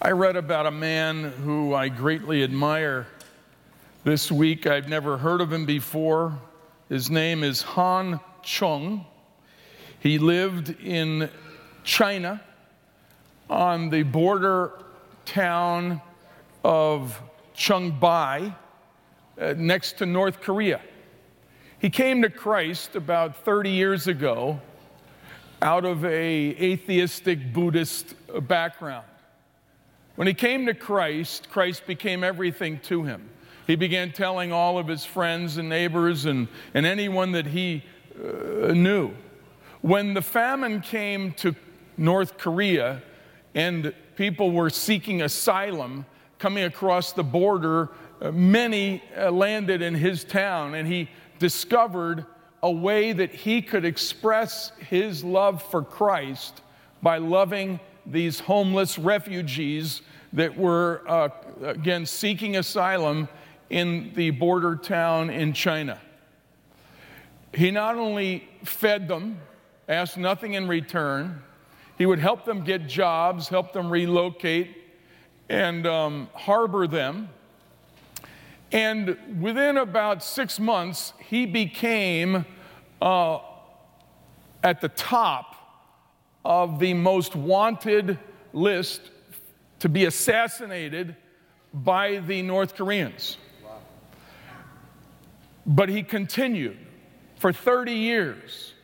I read about a man who I greatly admire this week. I've never heard of him before. His name is Han Chung. He lived in China on the border town of Changbai, uh, next to North Korea. He came to Christ about 30 years ago out of a atheistic Buddhist background. When he came to Christ, Christ became everything to him. He began telling all of his friends and neighbors and, and anyone that he uh, knew. When the famine came to North Korea and people were seeking asylum coming across the border, uh, many uh, landed in his town, and he discovered a way that he could express his love for Christ by loving these homeless refugees that were, uh, again, seeking asylum in the border town in China. He not only fed them, asked nothing in return, he would help them get jobs, help them relocate, and um, harbor them. And within about six months, he became uh, at the top of the most wanted list to be assassinated by the North Koreans. But he continued for 30 years.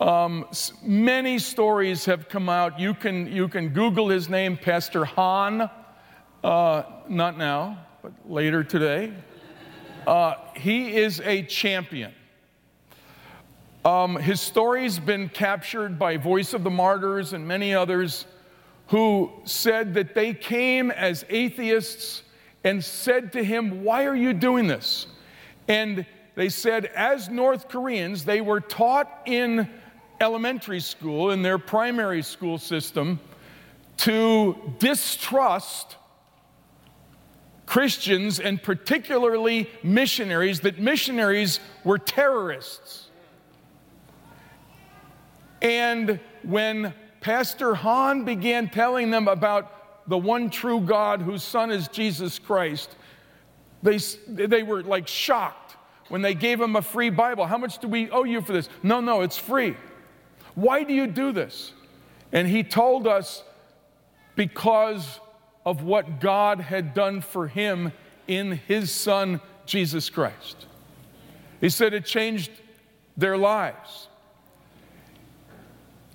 Um, many stories have come out. You can, you can Google his name, Pastor Han, uh, not now, but later today. Uh, he is a champion. Um, his story's been captured by Voice of the Martyrs and many others who said that they came as atheists and said to him, Why are you doing this? And they said, as North Koreans, they were taught in elementary school, in their primary school system, to distrust Christians and particularly missionaries, that missionaries were terrorists. And when Pastor Han began telling them about the one true God whose son is Jesus Christ, they, they were like shocked when they gave him a free Bible. How much do we owe you for this? No, no, it's free. Why do you do this? And he told us because of what God had done for him in his son, Jesus Christ. He said it changed their lives.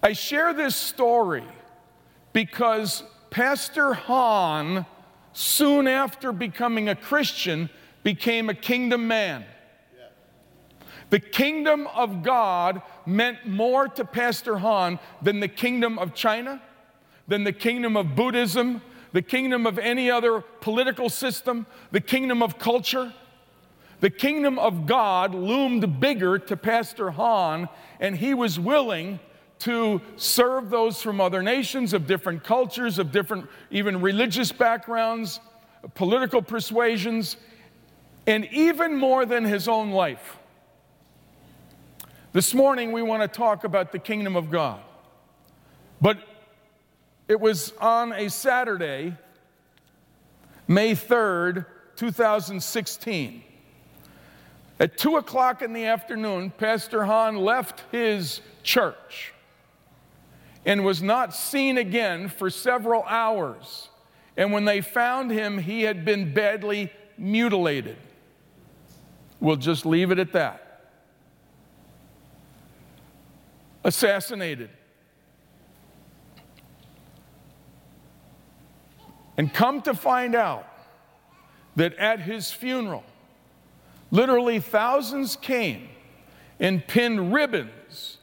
I share this story because Pastor Han soon after becoming a Christian, became a kingdom man. The kingdom of God meant more to Pastor Han than the kingdom of China, than the kingdom of Buddhism, the kingdom of any other political system, the kingdom of culture. The kingdom of God loomed bigger to Pastor Han, and he was willing to serve those from other nations, of different cultures, of different, even religious backgrounds, political persuasions, and even more than his own life. This morning, we want to talk about the kingdom of God. But it was on a Saturday, May 3rd, 2016. At 2 o'clock in the afternoon, Pastor Han left his church and was not seen again for several hours. And when they found him, he had been badly mutilated. We'll just leave it at that. Assassinated. And come to find out that at his funeral, literally thousands came and pinned ribbons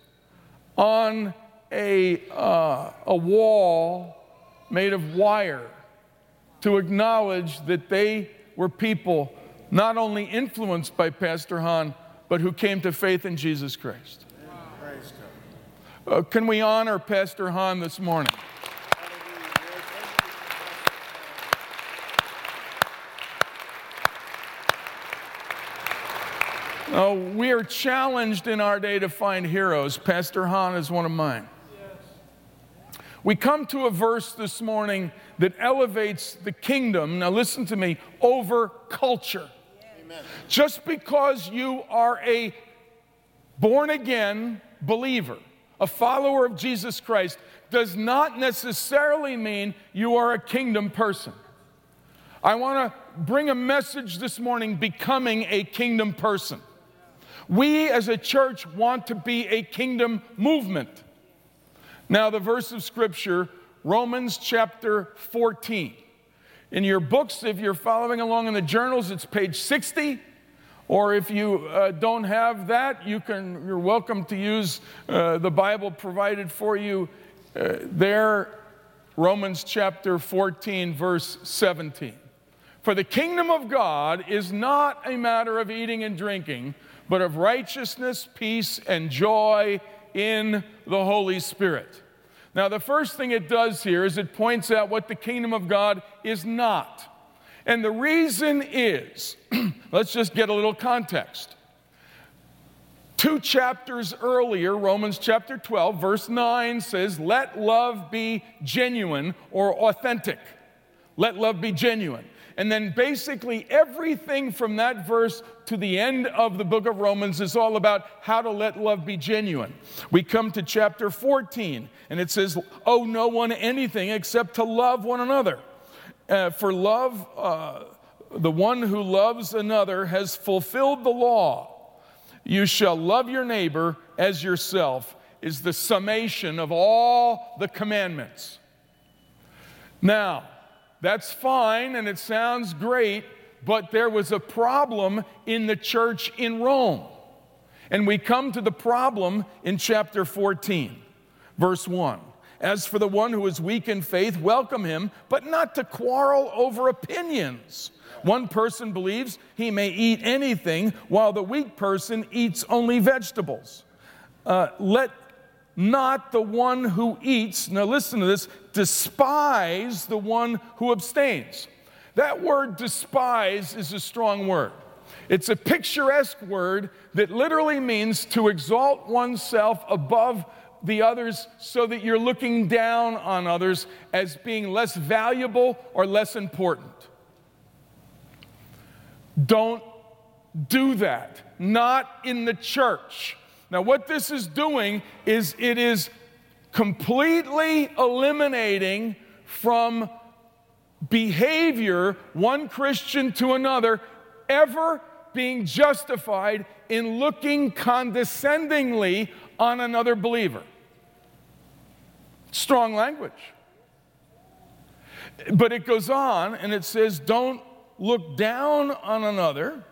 on a, uh, a wall made of wire to acknowledge that they were people not only influenced by Pastor Han, but who came to faith in Jesus Christ. Uh, can we honor Pastor Han this morning? We are challenged in our day to find heroes. Pastor Han is one of mine. We come to a verse this morning that elevates the kingdom, now listen to me, over culture. Amen. Just because you are a born again believer, a follower of Jesus Christ, does not necessarily mean you are a kingdom person. I want to bring a message this morning becoming a kingdom person. We as a church want to be a kingdom movement. Now, the verse of scripture, Romans chapter 14. In your books, if you're following along in the journals, it's page 60. Or if you uh, don't have that, you can, you're welcome to use uh, the Bible provided for you uh, there, Romans chapter 14, verse 17. For the kingdom of God is not a matter of eating and drinking, but of righteousness, peace, and joy in the Holy Spirit. Now, the first thing it does here is it points out what the kingdom of God is not. And the reason is let's just get a little context. Two chapters earlier, Romans chapter 12, verse 9 says, Let love be genuine or authentic. Let love be genuine. And then basically everything from that verse to the end of the book of Romans is all about how to let love be genuine. We come to chapter 14, and it says, Owe no one anything except to love one another. Uh, for love, uh, the one who loves another has fulfilled the law. You shall love your neighbor as yourself, is the summation of all the commandments. Now, that's fine and it sounds great, but there was a problem in the church in Rome. And we come to the problem in chapter 14, verse 1. As for the one who is weak in faith, welcome him, but not to quarrel over opinions. One person believes he may eat anything, while the weak person eats only vegetables. Uh, let not the one who eats, now listen to this, despise the one who abstains. That word despise is a strong word. It's a picturesque word that literally means to exalt oneself above the others so that you're looking down on others as being less valuable or less important. Don't do that. Not in the church. Now, what this is doing is it is completely eliminating from behavior, one Christian to another, ever being justified in looking condescendingly on another believer. Strong language. But it goes on and it says, Don't look down on another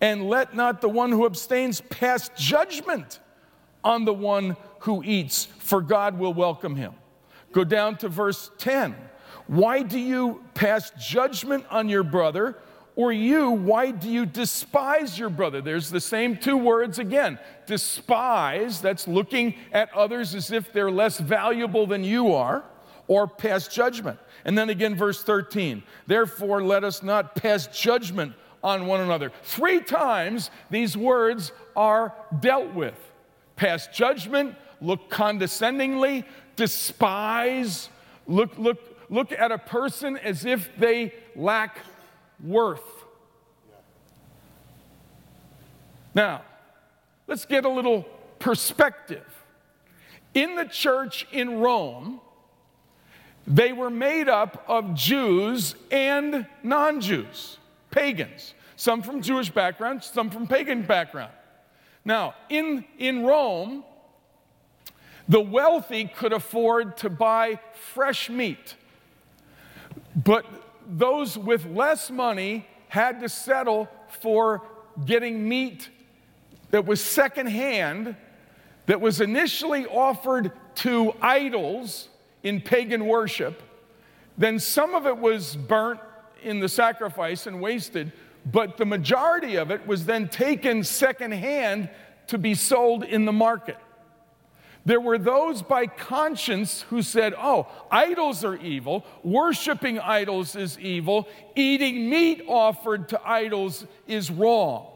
and let not the one who abstains pass judgment on the one who eats, for God will welcome him. Go down to verse 10. Why do you pass judgment on your brother? Or you, why do you despise your brother? There's the same two words again. Despise, that's looking at others as if they're less valuable than you are, or pass judgment. And then again, verse 13. Therefore, let us not pass judgment on one another. Three times these words are dealt with pass judgment, look condescendingly, despise, look, look, look at a person as if they lack worth. Now, let's get a little perspective. In the church in Rome, they were made up of Jews and non Jews, pagans, some from Jewish background, some from pagan background. Now, in, in Rome, the wealthy could afford to buy fresh meat, but those with less money had to settle for getting meat that was secondhand, that was initially offered to idols in pagan worship. Then some of it was burnt in the sacrifice and wasted, but the majority of it was then taken secondhand to be sold in the market. There were those by conscience who said, oh, idols are evil, worshiping idols is evil, eating meat offered to idols is wrong.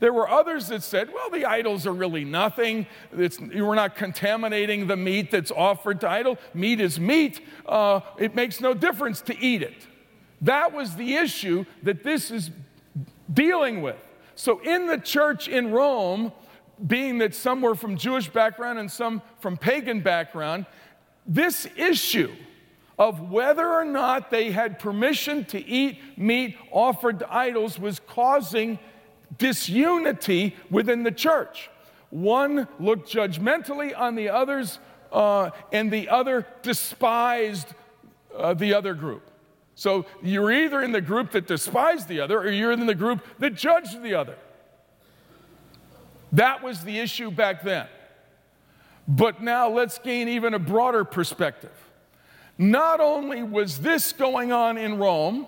There were others that said, well, the idols are really nothing. It's, we're not contaminating the meat that's offered to idol. Meat is meat. Uh, it makes no difference to eat it. That was the issue that this is dealing with. So in the church in Rome, being that some were from Jewish background and some from pagan background, this issue of whether or not they had permission to eat meat offered to idols was causing disunity within the church. One looked judgmentally on the others, uh, and the other despised uh, the other group. So you're either in the group that despised the other, or you're in the group that judged the other. That was the issue back then. But now let's gain even a broader perspective. Not only was this going on in Rome,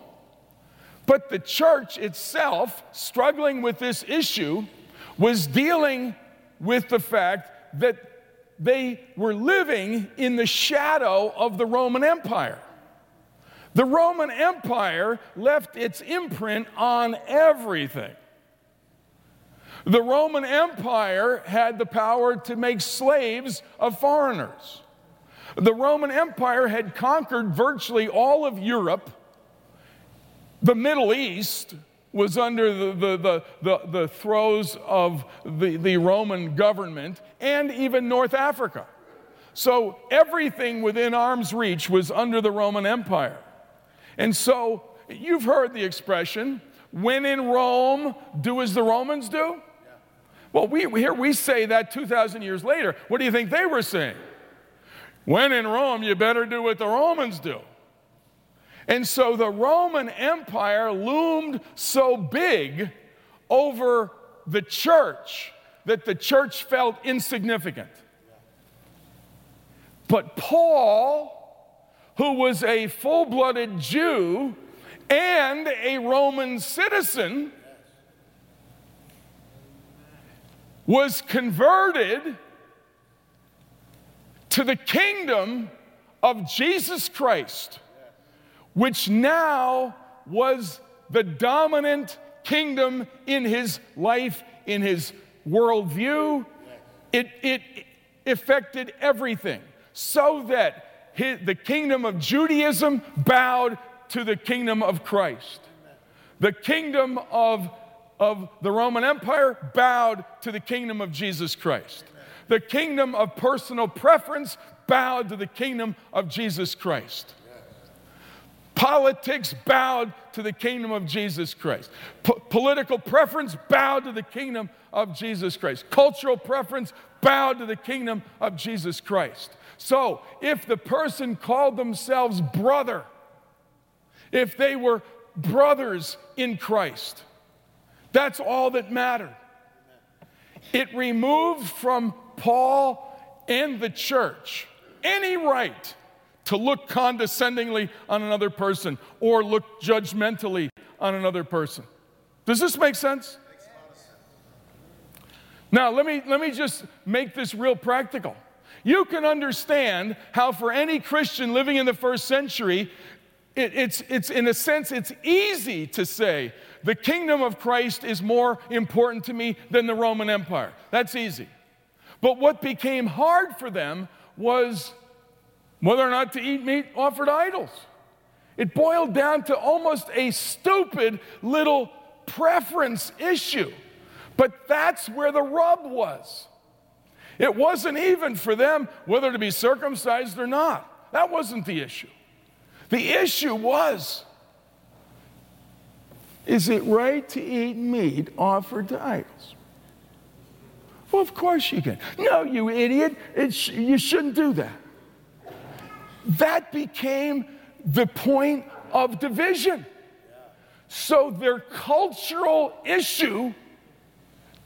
but the church itself, struggling with this issue, was dealing with the fact that they were living in the shadow of the Roman Empire. The Roman Empire left its imprint on everything. The Roman Empire had the power to make slaves of foreigners. The Roman Empire had conquered virtually all of Europe. The Middle East was under the, the, the, the, the throes of the, the Roman government and even North Africa. So everything within arm's reach was under the Roman Empire. And so you've heard the expression when in Rome, do as the Romans do. Well, we, here we say that 2,000 years later. What do you think they were saying? When in Rome, you better do what the Romans do. And so the Roman Empire loomed so big over the church that the church felt insignificant. But Paul, who was a full blooded Jew and a Roman citizen, was converted to the kingdom of Jesus Christ, which now was the dominant kingdom in his life, in his worldview. It, it affected everything so that his, the kingdom of Judaism bowed to the kingdom of Christ. The kingdom of of the Roman Empire bowed to the kingdom of Jesus Christ. The kingdom of personal preference bowed to the kingdom of Jesus Christ. Politics bowed to the kingdom of Jesus Christ. P- political preference bowed to the kingdom of Jesus Christ. Cultural preference bowed to the kingdom of Jesus Christ. So, if the person called themselves brother, if they were brothers in Christ, that's all that mattered. It removed from Paul and the church any right to look condescendingly on another person or look judgmentally on another person. Does this make sense? Now, let me, let me just make this real practical. You can understand how, for any Christian living in the first century, it, it's, it's, in a sense, it's easy to say, the kingdom of Christ is more important to me than the Roman Empire. That's easy. But what became hard for them was whether or not to eat meat offered idols. It boiled down to almost a stupid little preference issue. But that's where the rub was. It wasn't even for them whether to be circumcised or not. That wasn't the issue. The issue was is it right to eat meat offered to idols? Well, of course you can. No, you idiot. You shouldn't do that. That became the point of division. So their cultural issue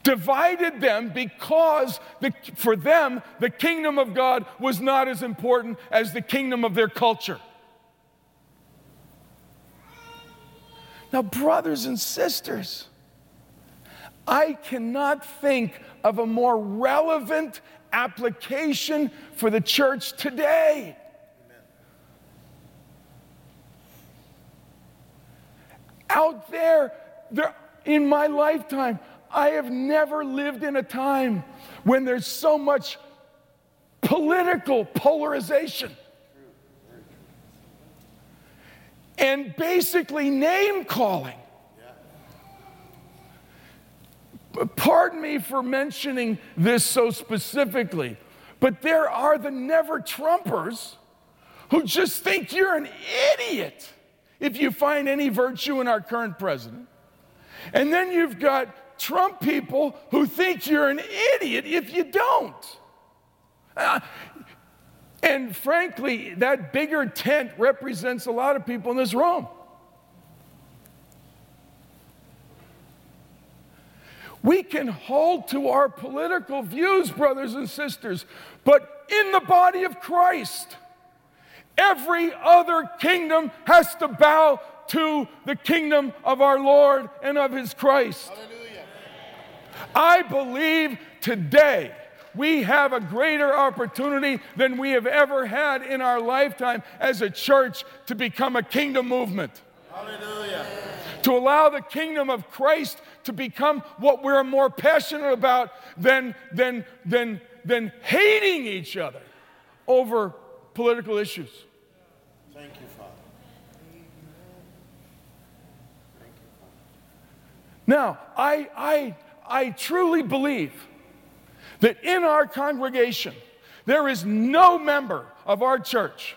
divided them because the, for them, the kingdom of God was not as important as the kingdom of their culture. Now, brothers and sisters, I cannot think of a more relevant application for the church today. Out there, there, in my lifetime, I have never lived in a time when there's so much political polarization. And basically name calling. Pardon me for mentioning this so specifically, but there are the never Trumpers who just think you're an idiot if you find any virtue in our current president. And then you've got Trump people who think you're an idiot if you don't. Uh, and frankly, that bigger tent represents a lot of people in this room. We can hold to our political views, brothers and sisters, but in the body of Christ, every other kingdom has to bow to the kingdom of our Lord and of his Christ. Hallelujah. I believe today we have a greater opportunity than we have ever had in our lifetime as a church to become a kingdom movement. Hallelujah. To allow the kingdom of Christ to become what we're more passionate about than, than, than, than hating each other over political issues. Thank you, Father. Thank you, Father. Now, I, I, I truly believe that in our congregation, there is no member of our church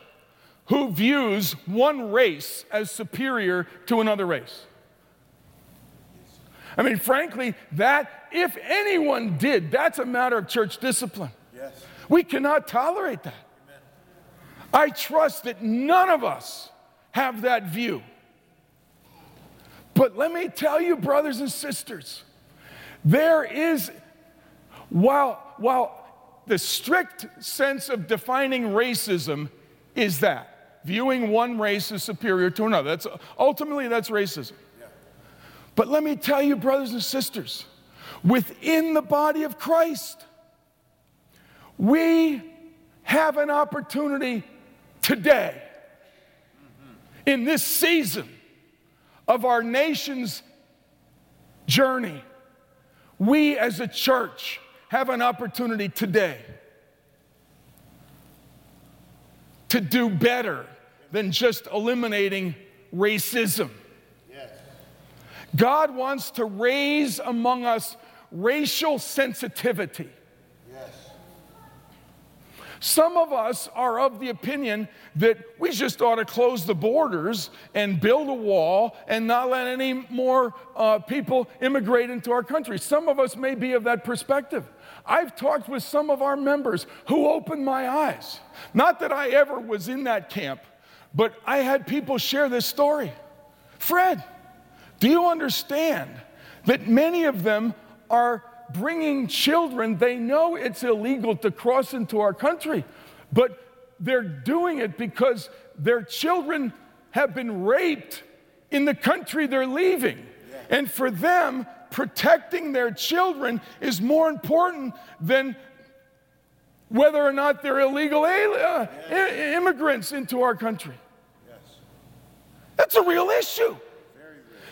who views one race as superior to another race. I mean, frankly, that, if anyone did, that's a matter of church discipline. Yes. We cannot tolerate that. Amen. I trust that none of us have that view. But let me tell you, brothers and sisters, there is, while, while the strict sense of defining racism is that, viewing one race as superior to another. That's, ultimately, that's racism. But let me tell you, brothers and sisters, within the body of Christ, we have an opportunity today, mm-hmm. in this season of our nation's journey, we as a church have an opportunity today to do better than just eliminating racism. God wants to raise among us racial sensitivity. Yes. Some of us are of the opinion that we just ought to close the borders and build a wall and not let any more uh, people immigrate into our country. Some of us may be of that perspective. I've talked with some of our members who opened my eyes. Not that I ever was in that camp, but I had people share this story. Fred, do you understand that many of them are bringing children? They know it's illegal to cross into our country, but they're doing it because their children have been raped in the country they're leaving. And for them, protecting their children is more important than whether or not they're illegal uh, immigrants into our country. Yes. That's a real issue.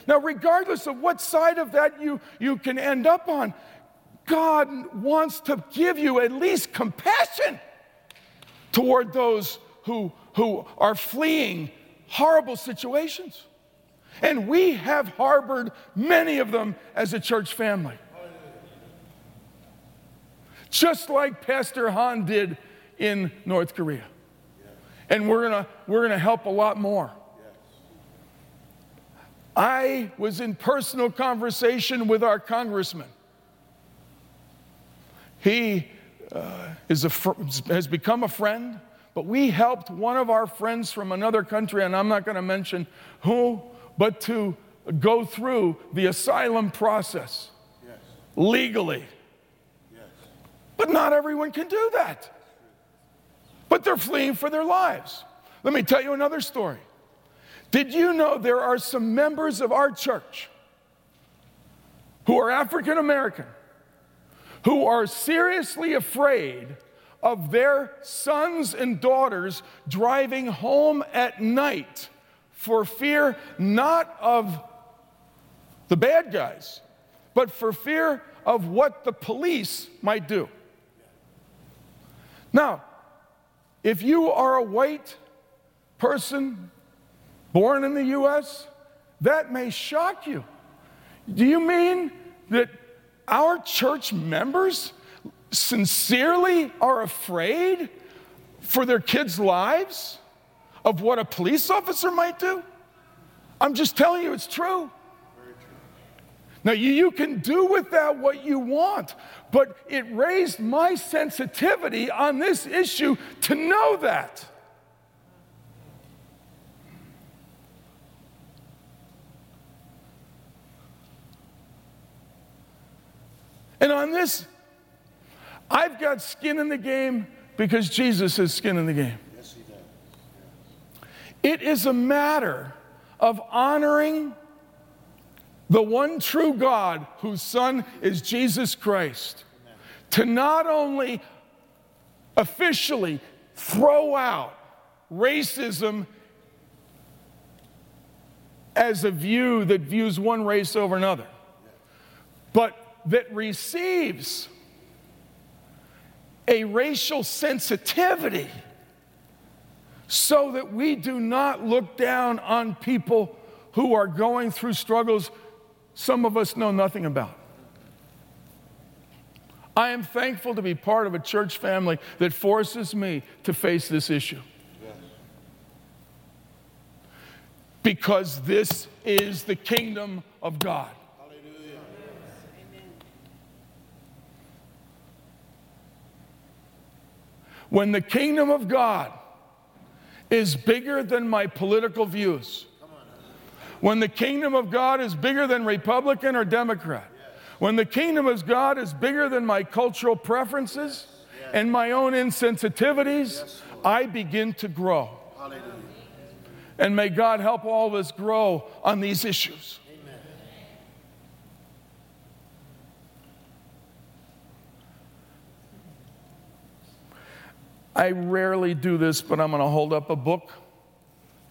Now, regardless of what side of that you, you can end up on, God wants to give you at least compassion toward those who, who are fleeing horrible situations. And we have harbored many of them as a church family. Just like Pastor Han did in North Korea. And we're gonna, we're gonna help a lot more. I was in personal conversation with our congressman. He uh, is a fr- has become a friend, but we helped one of our friends from another country, and I'm not going to mention who, but to go through the asylum process yes. legally. Yes. But not everyone can do that. But they're fleeing for their lives. Let me tell you another story. Did you know there are some members of our church who are African American who are seriously afraid of their sons and daughters driving home at night for fear not of the bad guys, but for fear of what the police might do. Now, if you are a white person born in the US, that may shock you. Do you mean that our church members sincerely are afraid for their kids' lives of what a police officer might do? I'm just telling you it's true. Now, you, you can do with that what you want, but it raised my sensitivity on this issue to know that. And on this, I've got skin in the game because Jesus has skin in the game. It is a matter of honoring the one true God whose Son is Jesus Christ. Amen. To not only officially throw out racism as a view that views one race over another, but that receives a racial sensitivity so that we do not look down on people who are going through struggles some of us know nothing about. I am thankful to be part of a church family that forces me to face this issue. Because this is the kingdom of God. When the kingdom of God is bigger than my political views, when the kingdom of God is bigger than Republican or Democrat, when the kingdom of God is bigger than my cultural preferences and my own insensitivities, I begin to grow. And may God help all of us grow on these issues. I rarely do this, but I'm going to hold up a book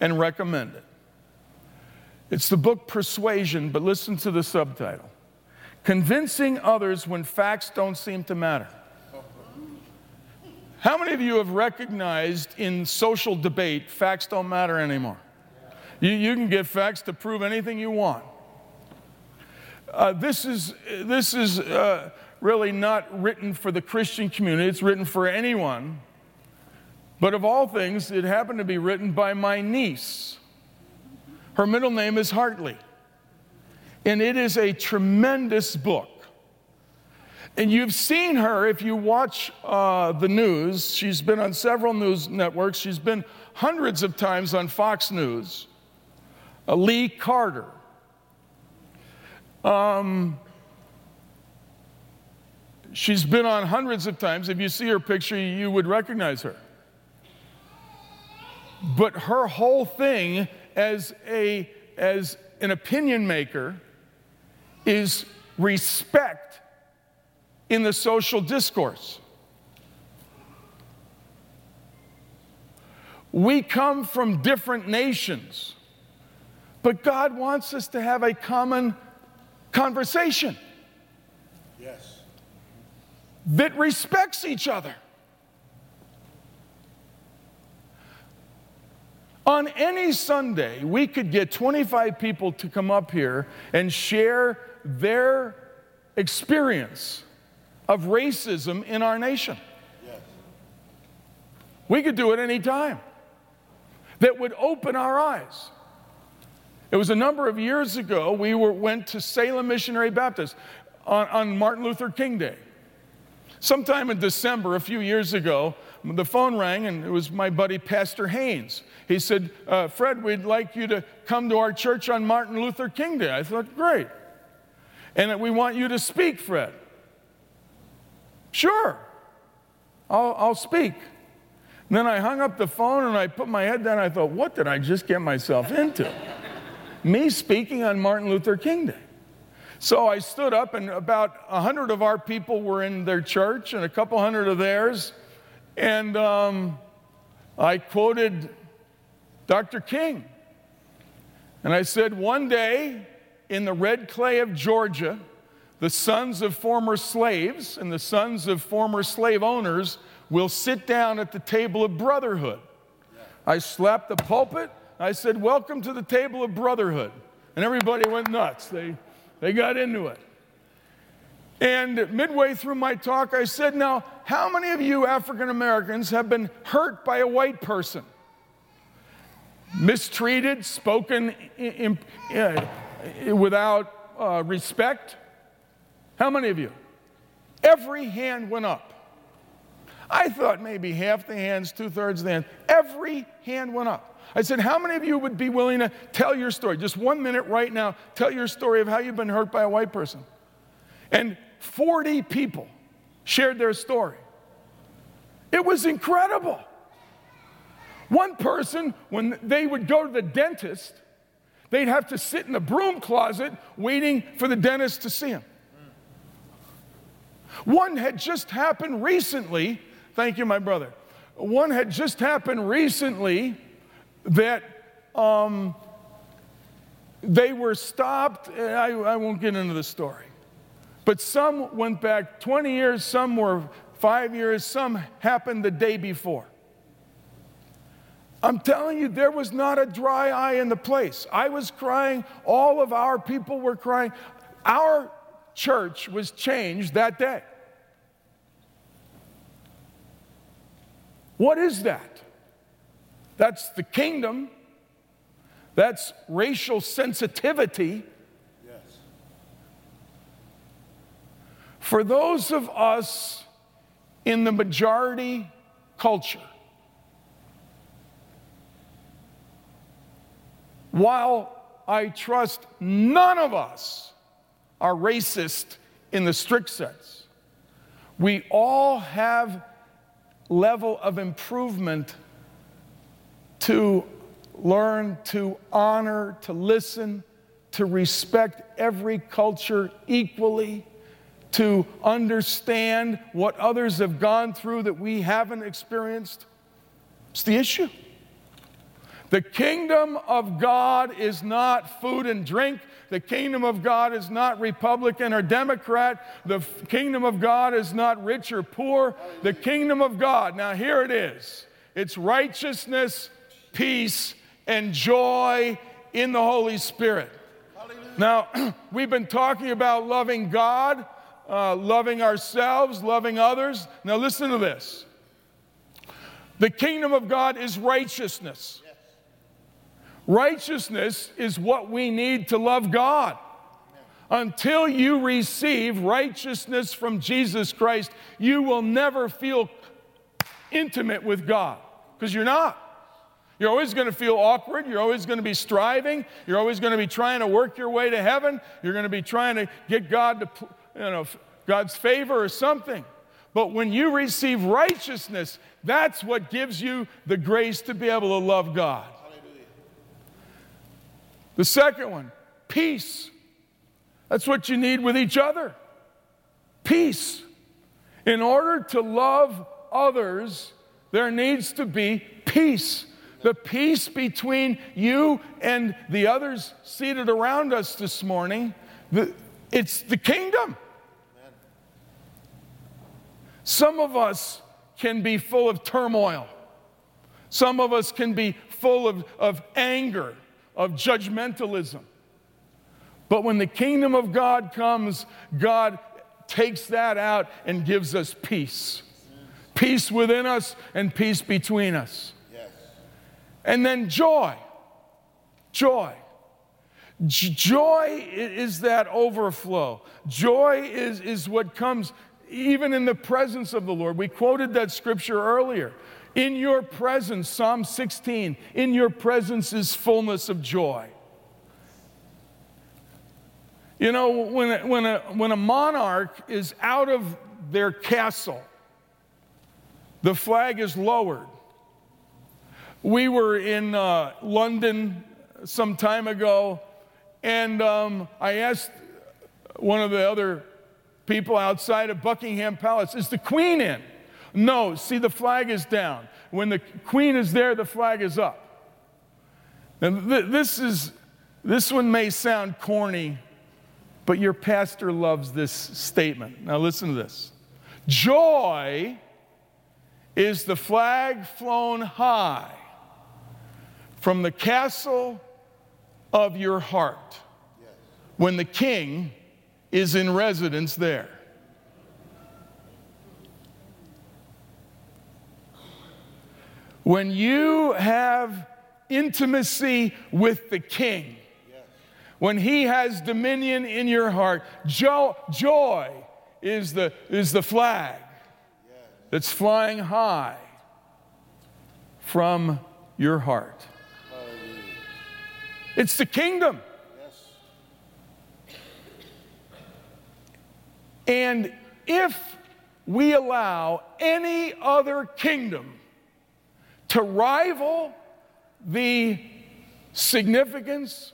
and recommend it. It's the book Persuasion, but listen to the subtitle Convincing Others When Facts Don't Seem to Matter. How many of you have recognized in social debate facts don't matter anymore? You, you can get facts to prove anything you want. Uh, this is, this is uh, really not written for the Christian community, it's written for anyone but of all things, it happened to be written by my niece. Her middle name is Hartley. And it is a tremendous book. And you've seen her if you watch uh, the news. She's been on several news networks. She's been hundreds of times on Fox News. Uh, Lee Carter. Um, she's been on hundreds of times. If you see her picture, you would recognize her. But her whole thing as, a, as an opinion maker is respect in the social discourse. We come from different nations, but God wants us to have a common conversation. Yes. That respects each other. On any Sunday, we could get 25 people to come up here and share their experience of racism in our nation. Yes. We could do it any time. That would open our eyes. It was a number of years ago, we were, went to Salem Missionary Baptist on, on Martin Luther King Day. Sometime in December, a few years ago, the phone rang and it was my buddy Pastor Haynes. He said, uh, Fred, we'd like you to come to our church on Martin Luther King Day. I thought, great. And we want you to speak, Fred. Sure, I'll, I'll speak. And then I hung up the phone and I put my head down. I thought, what did I just get myself into? Me speaking on Martin Luther King Day. So I stood up, and about a hundred of our people were in their church, and a couple hundred of theirs. And um, I quoted Dr. King. And I said, One day in the red clay of Georgia, the sons of former slaves and the sons of former slave owners will sit down at the table of brotherhood. I slapped the pulpit. I said, Welcome to the table of brotherhood. And everybody went nuts. They, they got into it. And midway through my talk, I said, Now, how many of you African Americans have been hurt by a white person? Mistreated, spoken in, in, without uh, respect? How many of you? Every hand went up. I thought maybe half the hands, two thirds the hands. Every hand went up. I said, How many of you would be willing to tell your story? Just one minute right now, tell your story of how you've been hurt by a white person. And 40 people shared their story. It was incredible. One person, when they would go to the dentist, they'd have to sit in the broom closet waiting for the dentist to see him. One had just happened recently. Thank you, my brother. One had just happened recently that um, they were stopped. I, I won't get into the story. But some went back 20 years, some were five years, some happened the day before. I'm telling you, there was not a dry eye in the place. I was crying, all of our people were crying. Our church was changed that day. What is that? That's the kingdom. That's racial sensitivity. For those of us in the majority culture, while I trust none of us are racist in the strict sense, we all have level of improvement to learn to honor, to listen, to respect every culture equally, to understand what others have gone through that we haven't experienced. It's the issue. The kingdom of God is not food and drink. The kingdom of God is not Republican or Democrat. The kingdom of God is not rich or poor. The kingdom of God, now here it is it's righteousness, peace, and joy in the Holy Spirit. Now, we've been talking about loving God, uh, loving ourselves, loving others. Now, listen to this. The kingdom of God is righteousness. Righteousness is what we need to love God. Until you receive righteousness from Jesus Christ, you will never feel intimate with God because you're not. You're always going to feel awkward. You're always going to be striving. You're always going to be trying to work your way to heaven. You're going to be trying to get God to, you know, God's favor or something. But when you receive righteousness, that's what gives you the grace to be able to love God. The second one, peace. That's what you need with each other. Peace. In order to love others, there needs to be peace. The peace between you and the others seated around us this morning, the, it's the kingdom. Some of us can be full of turmoil. Some of us can be full of, of anger of judgmentalism. But when the kingdom of God comes, God takes that out and gives us peace peace within us and peace between us. Yes. And then joy. Joy. Joy is that overflow. Joy is, is what comes even in the presence of the Lord. We quoted that scripture earlier. In your presence, Psalm 16, in your presence is fullness of joy. You know, when a, when a, when a monarch is out of their castle, the flag is lowered. We were in uh, London some time ago, and um, I asked one of the other people outside of Buckingham Palace, Is the Queen in? No, see, the flag is down. When the queen is there, the flag is up. And th- this, is, this one may sound corny, But your pastor loves this statement. Now, listen to this Joy is the flag flown high from the castle of your heart when the king is in residence there. When you have intimacy with the king, when he has dominion in your heart, jo- joy is the, is the flag that's flying high from your heart. It's the kingdom. And if we allow any other kingdom to rival the significance,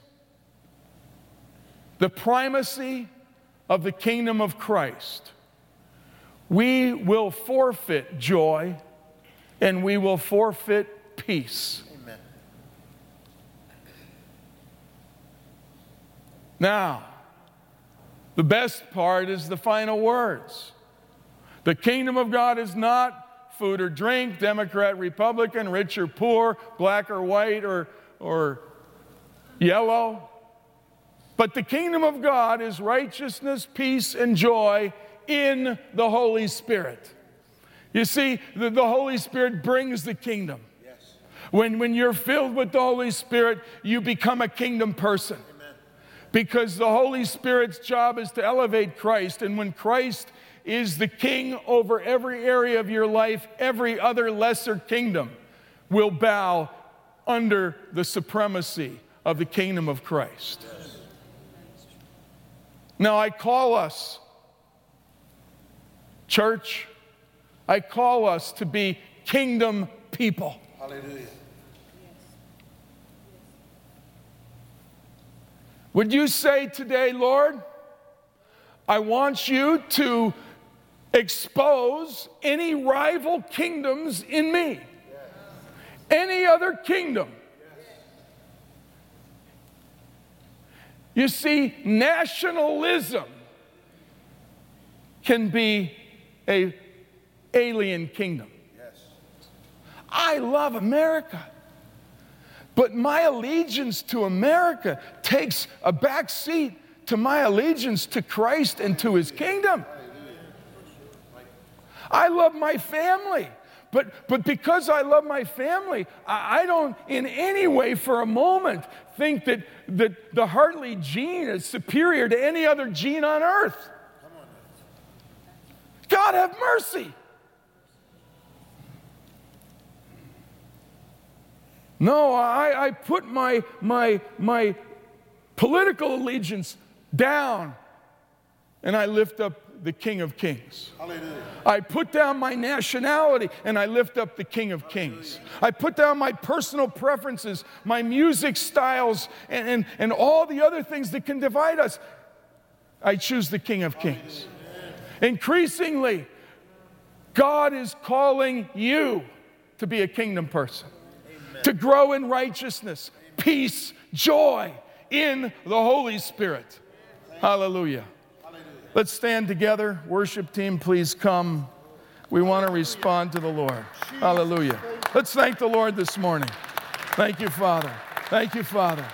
the primacy of the kingdom of Christ, we will forfeit joy and we will forfeit peace. Amen. Now, the best part is the final words. The kingdom of God is not food or drink, Democrat, Republican, rich or poor, black or white or, or yellow. But the kingdom of God is righteousness, peace, and joy in the Holy Spirit. You see, the, the Holy Spirit brings the kingdom. Yes. When, when you're filled with the Holy Spirit, you become a kingdom person. Because the Holy Spirit's job is to elevate Christ. And when Christ is the king over every area of your life, every other lesser kingdom will bow under the supremacy of the kingdom of Christ. Now, I call us Church, I call us to be kingdom people. Hallelujah. Would you say today, Lord, I want you to expose any rival kingdoms in me, any other kingdom. You see, nationalism can be a alien kingdom. Yes. I love America. But my allegiance to America takes a back seat to my allegiance to Christ and to his kingdom. I love my family. But, but because I love my family, I, I don't in any way for a moment think that, that the Hartley gene is superior to any other gene on earth. God have mercy. No, I, I put my, my, my political allegiance down and I lift up the King of Kings. Hallelujah. I put down my nationality and I lift up the King of Kings. I put down my personal preferences, my music styles, and, and, and all the other things that can divide us. I choose the King of Kings. Increasingly, God is calling you to be a kingdom person. To grow in righteousness, peace, joy in the Holy Spirit. Hallelujah. Let's stand together. Worship team, please come. We want to respond to the Lord. Hallelujah. Let's thank the Lord this morning. Thank you, Father. Thank you, Father.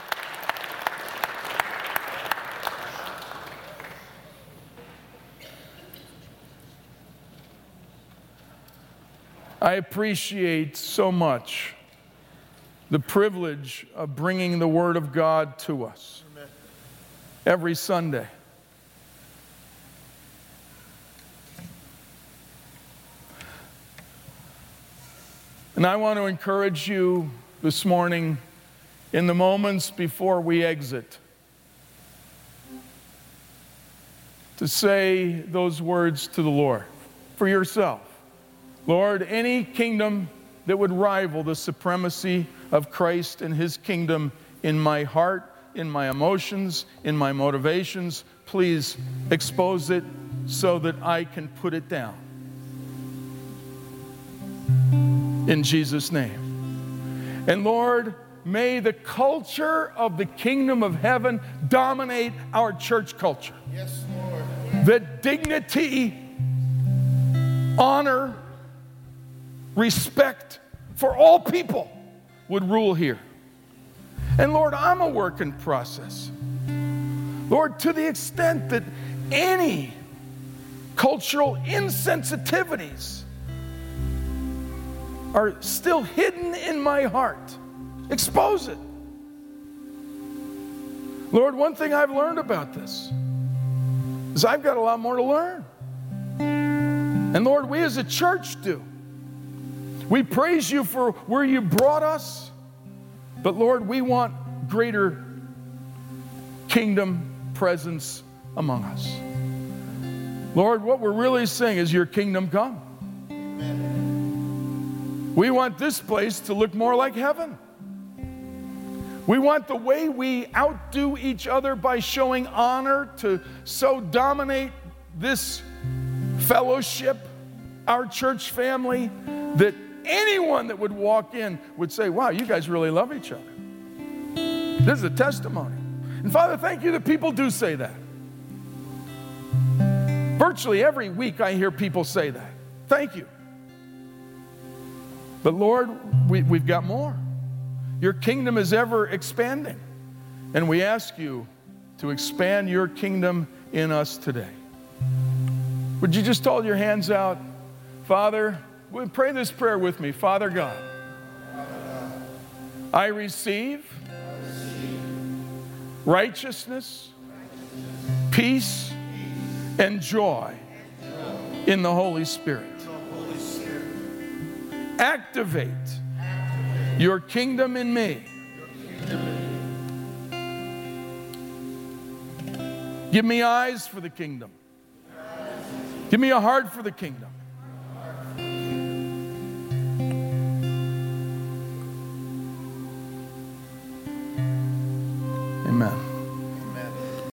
I appreciate so much the privilege of bringing the Word of God to us Amen. every Sunday. And I want to encourage you this morning in the moments before we exit to say those words to the Lord for yourself. Lord, any kingdom that would rival the supremacy of Christ and his kingdom in my heart, in my emotions, in my motivations, please expose it so that I can put it down. In Jesus' name. And Lord, may the culture of the kingdom of heaven dominate our church culture. Yes, Lord. That dignity, honor, respect for all people would rule here. And Lord, I'm a work in process. Lord, to the extent that any cultural insensitivities are still hidden in my heart, expose it. Lord, one thing I've learned about this is I've got a lot more to learn. And Lord, we as a church do. We praise you for where you brought us, but Lord, we want greater kingdom presence among us. Lord, what we're really saying is your kingdom come. We want this place to look more like heaven. We want the way we outdo each other by showing honor to so dominate this fellowship, our church family, that anyone that would walk in would say, Wow, you guys really love each other. This is a testimony. And Father, thank you that people do say that. Virtually every week I hear people say that. Thank you. But Lord, we, we've got more. Your kingdom is ever expanding. And we ask you to expand your kingdom in us today. Would you just hold your hands out? Father, pray this prayer with me. Father God, I receive righteousness, peace, and joy in the Holy Spirit. Activate your kingdom in me. Give me eyes for the kingdom. Give me a heart for the kingdom.